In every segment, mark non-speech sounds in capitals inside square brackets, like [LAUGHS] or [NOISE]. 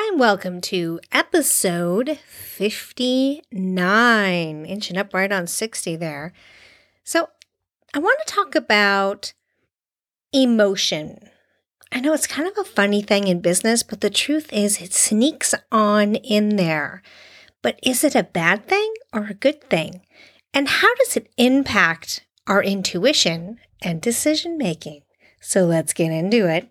And welcome to episode 59, inching up right on 60 there. So, I want to talk about emotion. I know it's kind of a funny thing in business, but the truth is it sneaks on in there. But is it a bad thing or a good thing? And how does it impact our intuition and decision making? So let's get into it.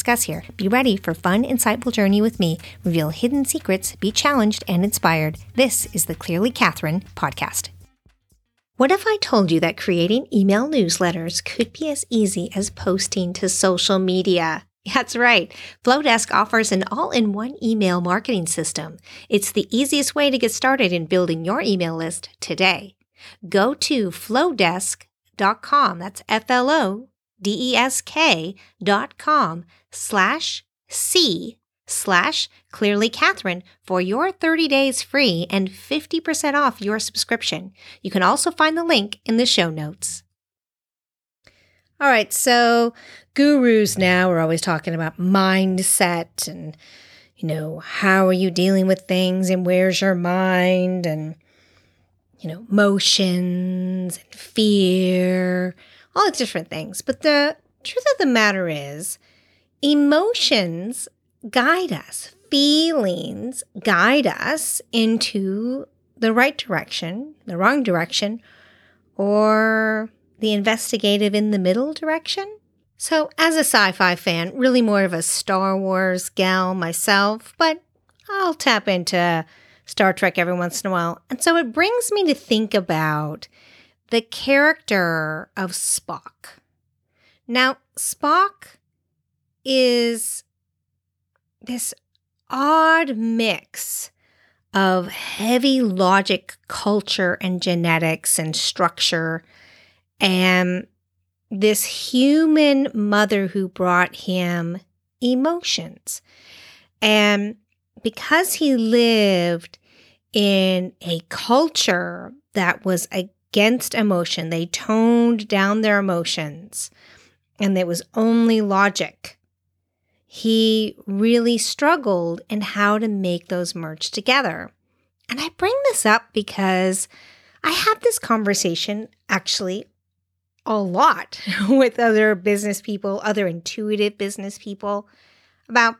discuss here. Be ready for fun, insightful journey with me. Reveal hidden secrets, be challenged and inspired. This is the Clearly Catherine podcast. What if I told you that creating email newsletters could be as easy as posting to social media? [LAUGHS] That's right. Flodesk offers an all in one email marketing system. It's the easiest way to get started in building your email list today. Go to flodesk.com. That's F L O D E S K dot com slash C slash clearly Catherine for your 30 days free and 50% off your subscription. You can also find the link in the show notes. All right, so gurus now are always talking about mindset and, you know, how are you dealing with things and where's your mind and, you know, motions and fear, all these different things. But the truth of the matter is, Emotions guide us, feelings guide us into the right direction, the wrong direction, or the investigative in the middle direction. So, as a sci fi fan, really more of a Star Wars gal myself, but I'll tap into Star Trek every once in a while. And so it brings me to think about the character of Spock. Now, Spock is this odd mix of heavy logic, culture, and genetics and structure, and this human mother who brought him emotions. And because he lived in a culture that was against emotion, they toned down their emotions, and it was only logic he really struggled in how to make those merge together. And I bring this up because I have this conversation actually a lot [LAUGHS] with other business people, other intuitive business people about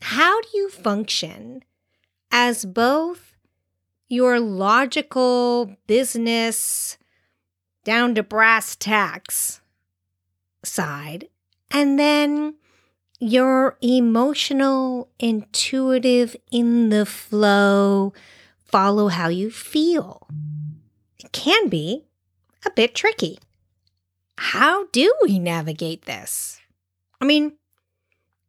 how do you function as both your logical business down to brass tacks side and then your emotional, intuitive, in the flow, follow how you feel. It can be a bit tricky. How do we navigate this? I mean,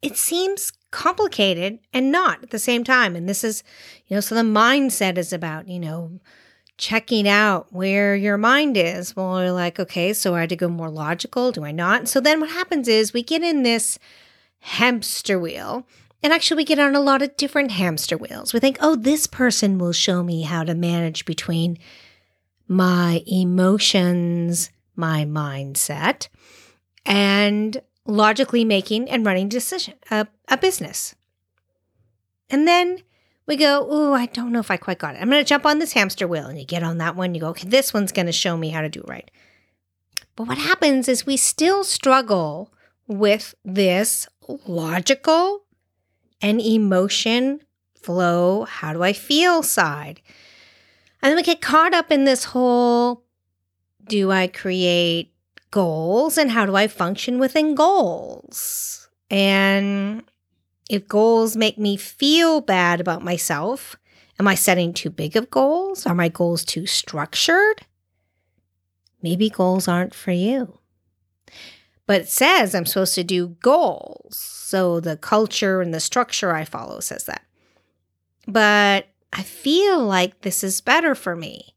it seems complicated and not at the same time. And this is, you know, so the mindset is about, you know, checking out where your mind is. Well, you're like, okay, so I had to go more logical. Do I not? So then what happens is we get in this hamster wheel. And actually, we get on a lot of different hamster wheels. We think, oh, this person will show me how to manage between my emotions, my mindset, and logically making and running decision a, a business. And then we go, oh, I don't know if I quite got it. I'm going to jump on this hamster wheel. And you get on that one. You go, okay, this one's going to show me how to do it right. But what happens is we still struggle with this logical and emotion flow, how do I feel side. And then we get caught up in this whole do I create goals and how do I function within goals? And if goals make me feel bad about myself, am I setting too big of goals? Are my goals too structured? Maybe goals aren't for you. but it says I'm supposed to do goals. So the culture and the structure I follow says that. But I feel like this is better for me.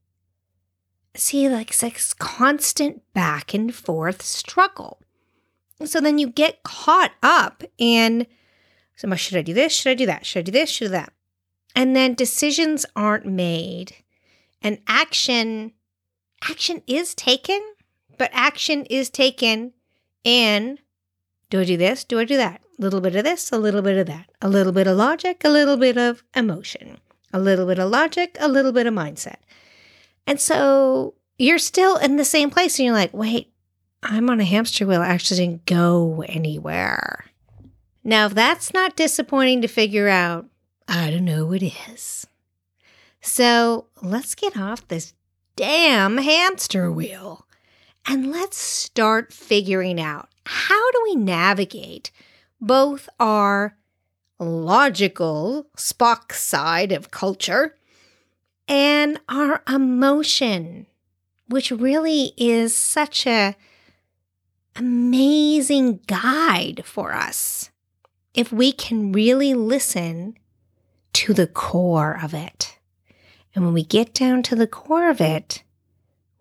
See, like like constant back and forth struggle. So then you get caught up in so should I do this? Should I do that? Should I do this? Should I do that? And then decisions aren't made. And action action is taken, but action is taken in do I do this? Do I do that? A little bit of this, a little bit of that. A little bit of logic, a little bit of emotion. A little bit of logic, a little bit of mindset. And so you're still in the same place and you're like, wait, I'm on a hamster wheel. I actually didn't go anywhere. Now, if that's not disappointing to figure out, I don't know what is. So let's get off this damn hamster wheel and let's start figuring out how do we navigate both our logical Spock side of culture and our emotion, which really is such a amazing guide for us if we can really listen to the core of it. And when we get down to the core of it,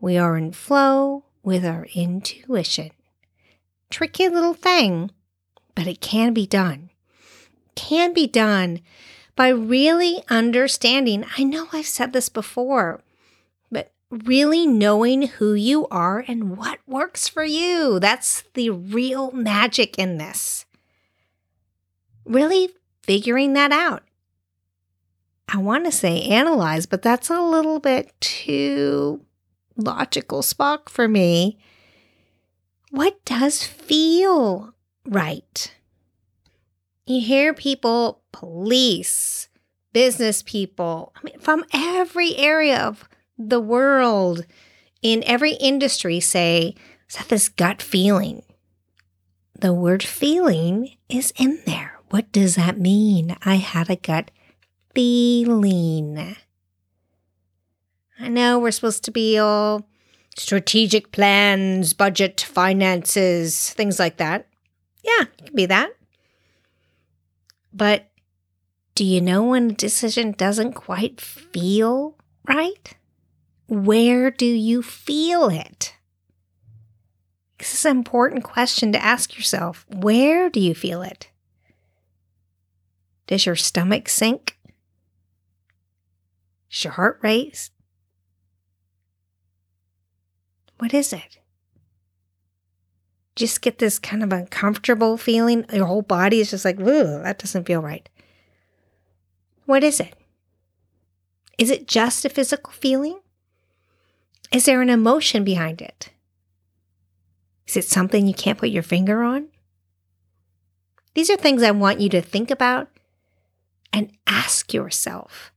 we are in flow with our intuition. Tricky little thing, but it can be done. Can be done by really understanding. I know I've said this before, but really knowing who you are and what works for you. That's the real magic in this really figuring that out. I want to say analyze, but that's a little bit too logical Spock for me. What does feel right? You hear people, police, business people, I mean, from every area of the world, in every industry, say, is that this gut feeling? The word feeling is in there. What does that mean? I had a gut feeling. I know we're supposed to be all strategic plans, budget, finances, things like that. Yeah, it can be that. But do you know when a decision doesn't quite feel right? Where do you feel it? This is an important question to ask yourself. Where do you feel it? Does your stomach sink? Does your heart race? What is it? Just get this kind of uncomfortable feeling. Your whole body is just like, ooh, that doesn't feel right. What is it? Is it just a physical feeling? Is there an emotion behind it? Is it something you can't put your finger on? These are things I want you to think about and ask yourself.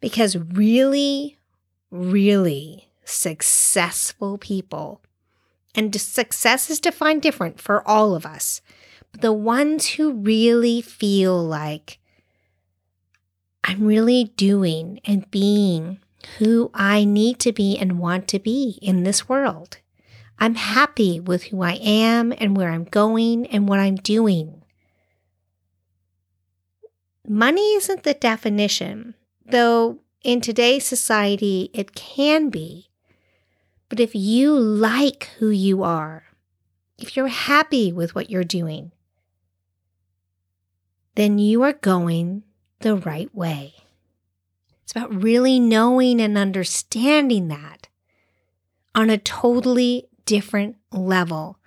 Because really, really successful people, and success is defined different for all of us, but the ones who really feel like I'm really doing and being who I need to be and want to be in this world. I'm happy with who I am and where I'm going and what I'm doing. Money isn't the definition, though in today's society it can be. But if you like who you are, if you're happy with what you're doing, then you are going the right way. It's about really knowing and understanding that on a totally different level.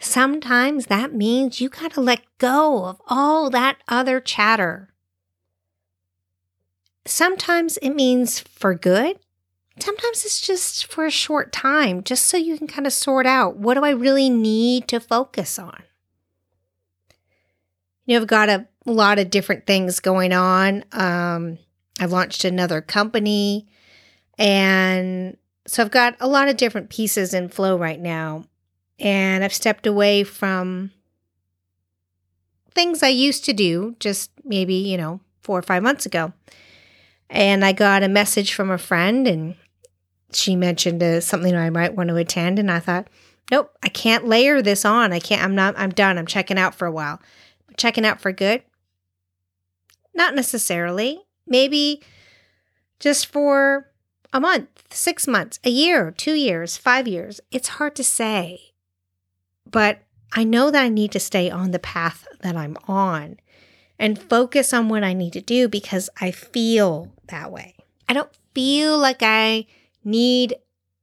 Sometimes that means you got to let go of all that other chatter Sometimes it means for good. Sometimes it's just for a short time, just so you can kind of sort out what do I really need to focus on. You know, I've got a lot of different things going on. Um, I've launched another company, and so I've got a lot of different pieces in flow right now. And I've stepped away from things I used to do just maybe, you know, four or five months ago. And I got a message from a friend, and she mentioned uh, something I might want to attend. And I thought, nope, I can't layer this on. I can't, I'm not, I'm done. I'm checking out for a while. Checking out for good? Not necessarily. Maybe just for a month, six months, a year, two years, five years. It's hard to say. But I know that I need to stay on the path that I'm on and focus on what I need to do because I feel that way. I don't feel like I need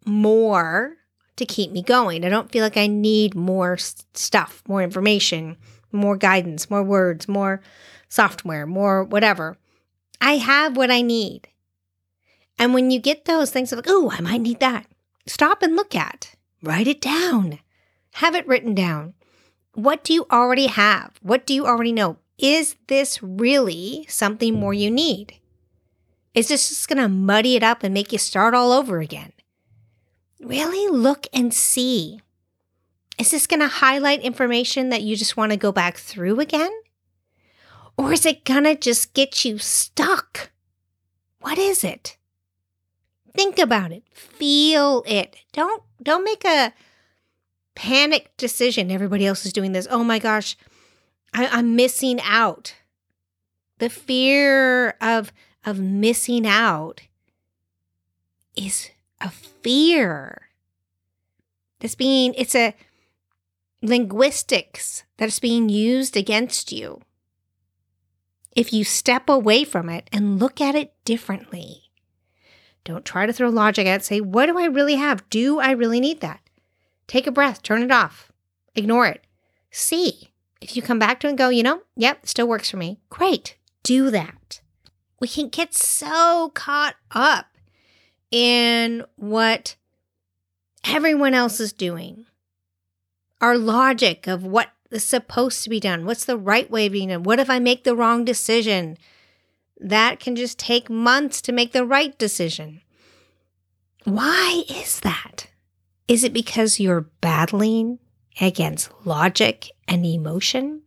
more to keep me going. I don't feel like I need more stuff, more information, more guidance, more words, more software, more whatever. I have what I need. And when you get those things of like, oh, I might need that, stop and look at, write it down, have it written down. What do you already have? What do you already know? Is this really something more you need? Is this just going to muddy it up and make you start all over again? Really look and see. Is this going to highlight information that you just want to go back through again? Or is it going to just get you stuck? What is it? Think about it. Feel it. Don't don't make a panic decision. Everybody else is doing this. Oh my gosh, I, I'm missing out. The fear of of missing out is a fear. That's being it's a linguistics that is being used against you. If you step away from it and look at it differently, don't try to throw logic at it. Say, what do I really have? Do I really need that? Take a breath, turn it off, ignore it. See if you come back to it and go, you know, yep, still works for me. Great. Do that. We can get so caught up in what everyone else is doing. Our logic of what is supposed to be done, what's the right way of being done, what if I make the wrong decision? That can just take months to make the right decision. Why is that? Is it because you're battling against logic and emotion?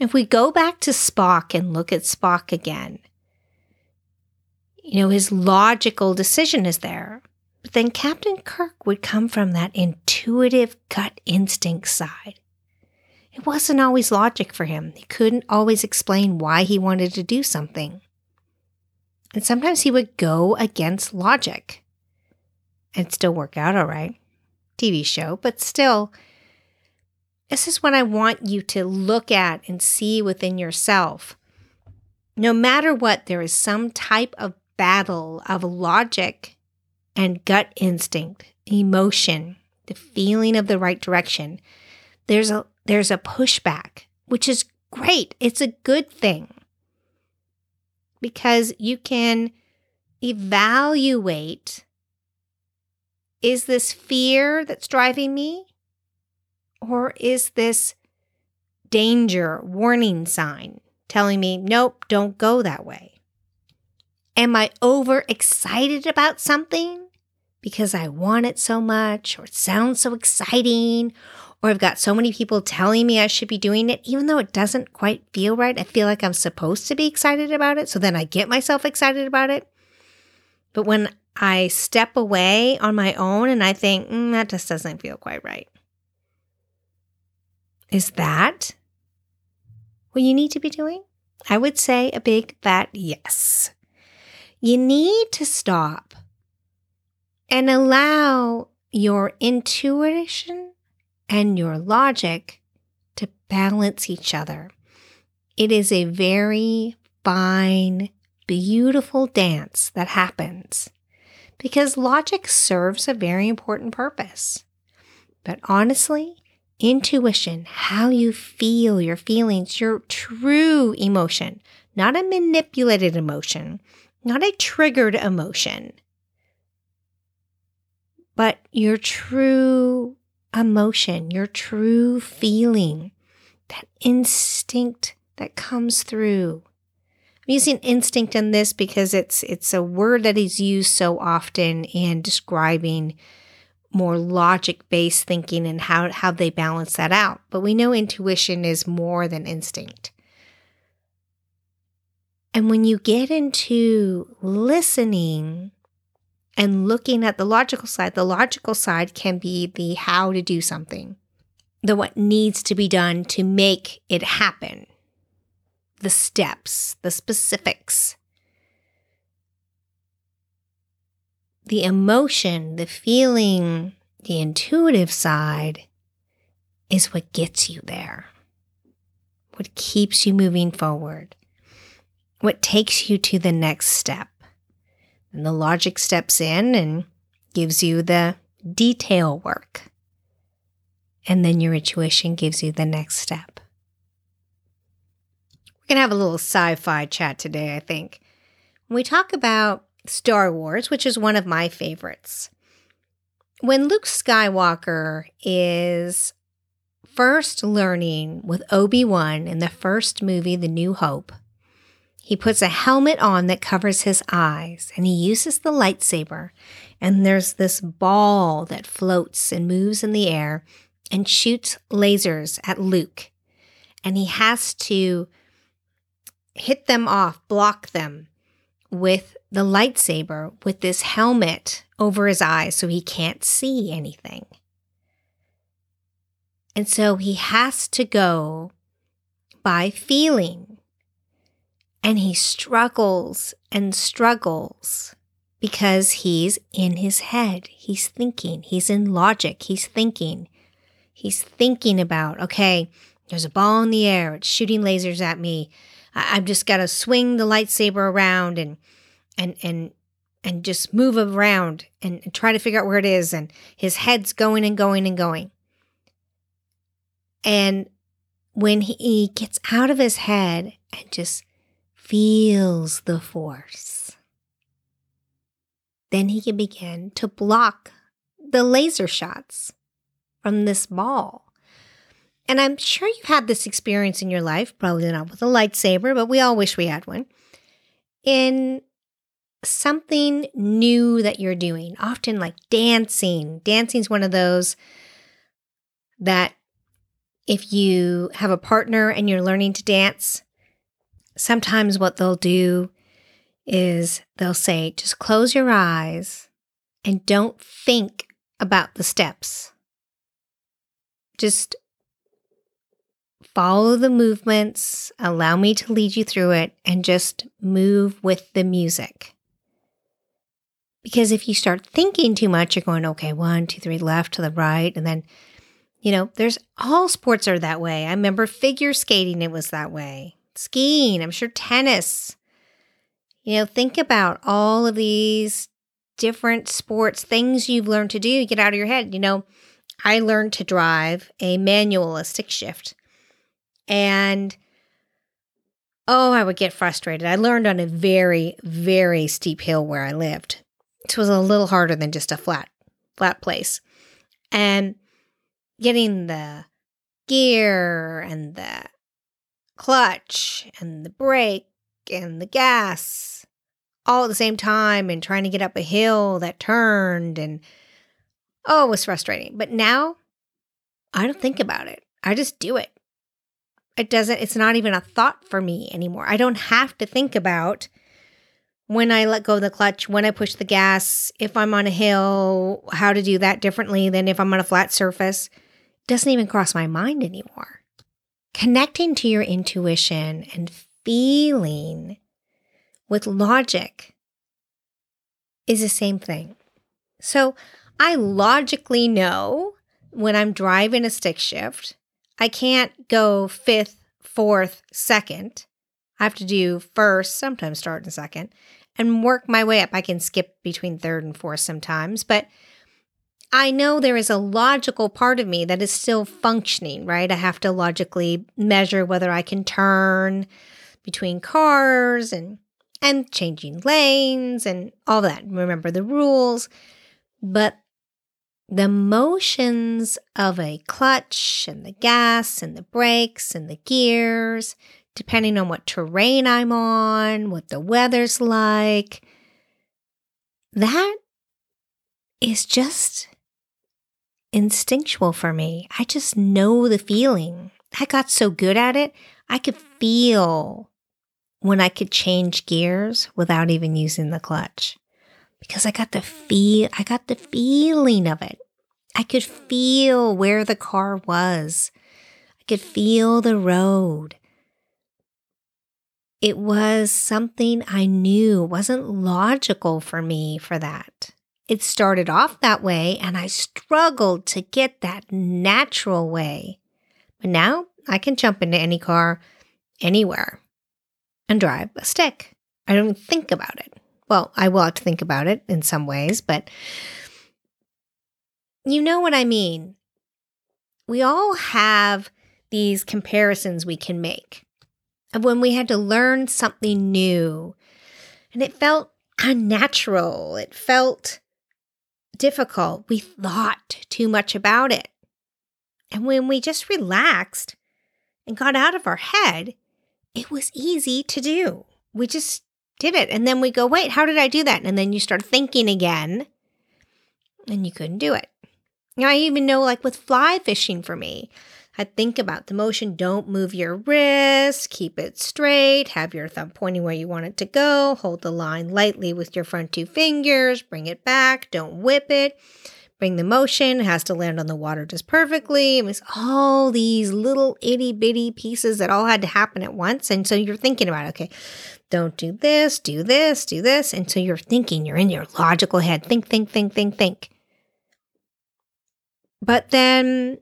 If we go back to Spock and look at Spock again, you know, his logical decision is there. But then Captain Kirk would come from that intuitive gut instinct side. It wasn't always logic for him. He couldn't always explain why he wanted to do something. And sometimes he would go against logic and still work out all right. TV show, but still, this is what I want you to look at and see within yourself. No matter what, there is some type of battle of logic and gut instinct, emotion, the feeling of the right direction. There's a there's a pushback, which is great. It's a good thing. Because you can evaluate is this fear that's driving me? Or is this danger, warning sign telling me, nope, don't go that way? Am I over excited about something because I want it so much, or it sounds so exciting, or I've got so many people telling me I should be doing it, even though it doesn't quite feel right? I feel like I'm supposed to be excited about it. So then I get myself excited about it. But when I step away on my own and I think, mm, that just doesn't feel quite right. Is that what you need to be doing? I would say a big fat yes you need to stop and allow your intuition and your logic to balance each other. It is a very fine, beautiful dance that happens because logic serves a very important purpose. But honestly, intuition, how you feel your feelings, your true emotion, not a manipulated emotion, not a triggered emotion, but your true emotion, your true feeling, that instinct that comes through. I'm using instinct in this because it's it's a word that is used so often in describing more logic-based thinking and how, how they balance that out. But we know intuition is more than instinct. And when you get into listening and looking at the logical side. The logical side can be the how to do something, the what needs to be done to make it happen, the steps, the specifics. The emotion, the feeling, the intuitive side is what gets you there, what keeps you moving forward, what takes you to the next step. And the logic steps in and gives you the detail work. And then your intuition gives you the next step. We're going to have a little sci fi chat today, I think. When we talk about Star Wars, which is one of my favorites, when Luke Skywalker is first learning with Obi Wan in the first movie, The New Hope, he puts a helmet on that covers his eyes and he uses the lightsaber. And there's this ball that floats and moves in the air and shoots lasers at Luke. And he has to hit them off, block them with the lightsaber with this helmet over his eyes so he can't see anything. And so he has to go by feeling and he struggles and struggles because he's in his head. He's thinking, he's in logic, he's thinking. He's thinking about, okay, there's a ball in the air, it's shooting lasers at me. I- have just got to swing the lightsaber around and and and and just move around and, and try to figure out where it is and his head's going and going and going. And when he gets out of his head and just feels the force. Then he can begin to block the laser shots from this ball. And I'm sure you've had this experience in your life, probably not with a lightsaber, but we all wish we had one. In something new that you're doing, often like dancing. Dancing is one of those that if you have a partner and you're learning to dance, sometimes what they'll do is they'll say, just close your eyes and don't think about the steps. Just follow the movements, allow me to lead you through it, and just move with the music. Because if you start thinking too much, you're going, okay, one, two, three, left to the right. And then, you know, there's all sports are that way. I remember figure skating, it was that way skiing, I'm sure tennis. You know, think about all of these different sports, things you've learned to do, get out of your head. You know, I learned to drive a manual, a stick shift. And oh, I would get frustrated. I learned on a very, very steep hill where I lived. It was a little harder than just a flat, flat place. And getting the gear and the clutch and the brake and the gas all at the same time and trying to get up a hill that turned and oh, it was frustrating. But now I don't think about it. I just do it. It doesn't, it's not even a thought for me anymore. I don't have to think about when I let go of the clutch, when I push the gas, if I'm on a hill, how to do that differently than if I'm on a flat surface. It doesn't even cross my mind anymore connecting to your intuition and feeling with logic is the same thing. So I logically know when I'm driving a stick shift, I can't go fifth, fourth, second. I have to do first, sometimes start in second, and work my way up. I can skip between third and fourth sometimes, but I know there is a logical part of me that is still functioning, right? I have to logically measure whether I can turn between cars and and changing lanes and all that. Remember the rules. But the motions of a clutch and the gas and the brakes and the gears, depending on what terrain I'm on, what the weather's like, that is just instinctual for me. I just know the feeling. I got so good at it, I could feel when I could change gears without even using the clutch. Because I got the feel, I got the feeling of it. I could feel where the car was. I could feel the road. It was something I knew wasn't logical for me for that. It started off that way and I struggled to get that natural way. But now I can jump into any car anywhere and drive a stick. I don't think about it. Well, I will have to think about it in some ways, but you know what I mean. We all have these comparisons we can make of when we had to learn something new and it felt unnatural. It felt difficult. We thought too much about it. And when we just relaxed and got out of our head, it was easy to do. We just did it. And then we go, wait, how did I do that? And then you start thinking again and you couldn't do it. Know, I even know, like with fly fishing for me, I think about the motion. Don't move your wrist, keep it straight, have your thumb pointing where you want it to go, hold the line lightly with your front two fingers, bring it back, don't whip it. Bring the motion, has to land on the water just perfectly. It was all these little itty bitty pieces that all had to happen at once. And so you're thinking about, okay, don't do this, do this, do this. And so you're thinking, you're in your logical head. Think, think, think, think, think. But then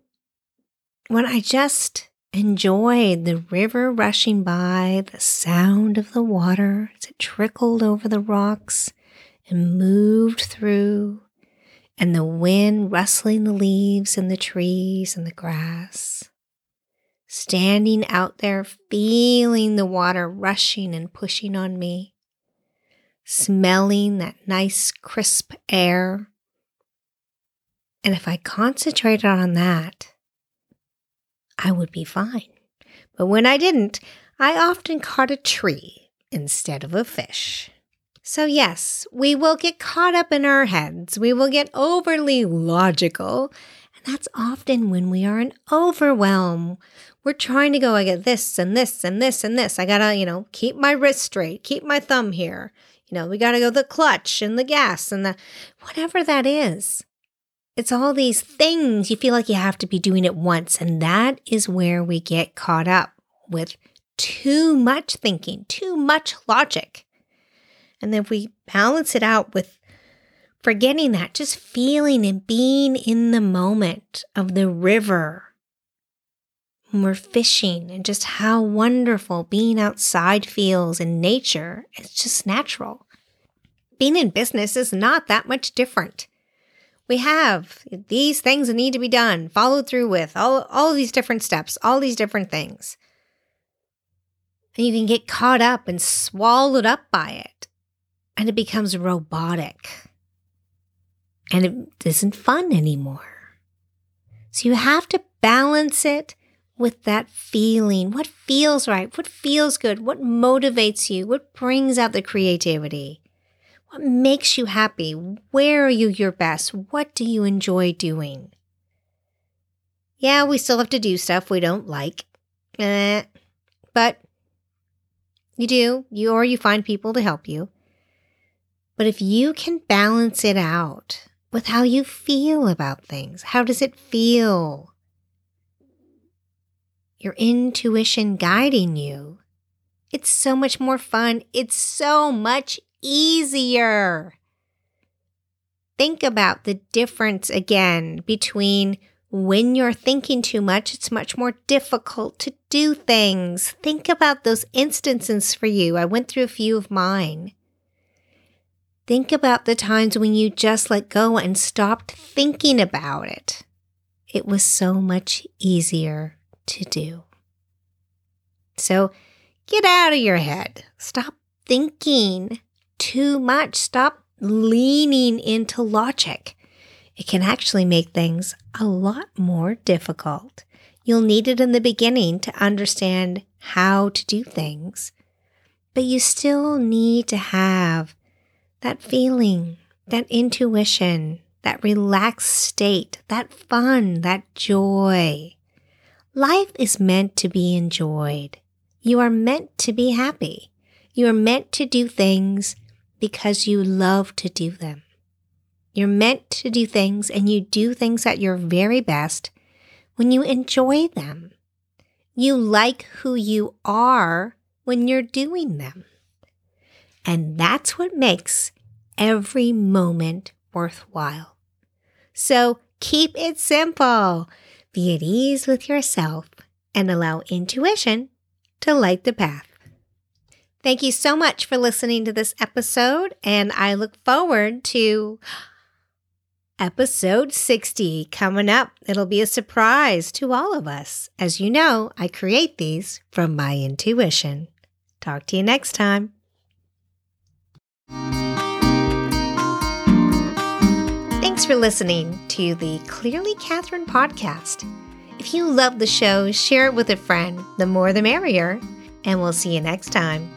when I just enjoyed the river rushing by, the sound of the water as it trickled over the rocks and moved through, and the wind rustling the leaves and the trees and the grass. Standing out there, feeling the water rushing and pushing on me, smelling that nice crisp air. And if I concentrated on that, I would be fine. But when I didn't, I often caught a tree instead of a fish. So, yes, we will get caught up in our heads. We will get overly logical. And that's often when we are in overwhelm. We're trying to go, I get this and this and this and this. I gotta, you know, keep my wrist straight, keep my thumb here. You know, we gotta go the clutch and the gas and the whatever that is. It's all these things you feel like you have to be doing it once. And that is where we get caught up with too much thinking, too much logic. And then if we balance it out with forgetting that, just feeling and being in the moment of the river. When we're fishing and just how wonderful being outside feels in nature. It's just natural. Being in business is not that much different we have these things that need to be done, followed through with, all, all these different steps, all these different things. And you can get caught up and swallowed up by it. And it becomes robotic. And it isn't fun anymore. So you have to balance it with that feeling. What feels right? What feels good? What motivates you? What brings out the creativity? What makes you happy? Where are you your best? What do you enjoy doing? Yeah, we still have to do stuff we don't like. Eh, but you do, you or you find people to help you. But if you can balance it out with how you feel about things, how does it feel? Your intuition guiding you. It's so much more fun. It's so much easier. Think about the difference again between when you're thinking too much, it's much more difficult to do things. Think about those instances for you. I went through a few of mine. Think about the times when you just let go and stopped thinking about it. It was so much easier to do. So get out of your head. Stop thinking too much. Stop leaning into logic. It can actually make things a lot more difficult. You'll need it in the beginning to understand how to do things, but you still need to have that feeling, that intuition, that relaxed state, that fun, that joy. Life is meant to be enjoyed. You are meant to be happy. You are meant to do things because you love to do them. You're meant to do things and you do things at your very best when you enjoy them. You like who you are when you're doing them. And that's what makes every moment worthwhile. So keep it simple. Be at ease with yourself and allow intuition to light the path. Thank you so much for listening to this episode, and I look forward to episode 60 coming up. It'll be a surprise to all of us. As you know, I create these from my intuition. Talk to you next time. Thanks for listening to the Clearly Catherine podcast. If you love the show, share it with a friend. The more the merrier. And we'll see you next time.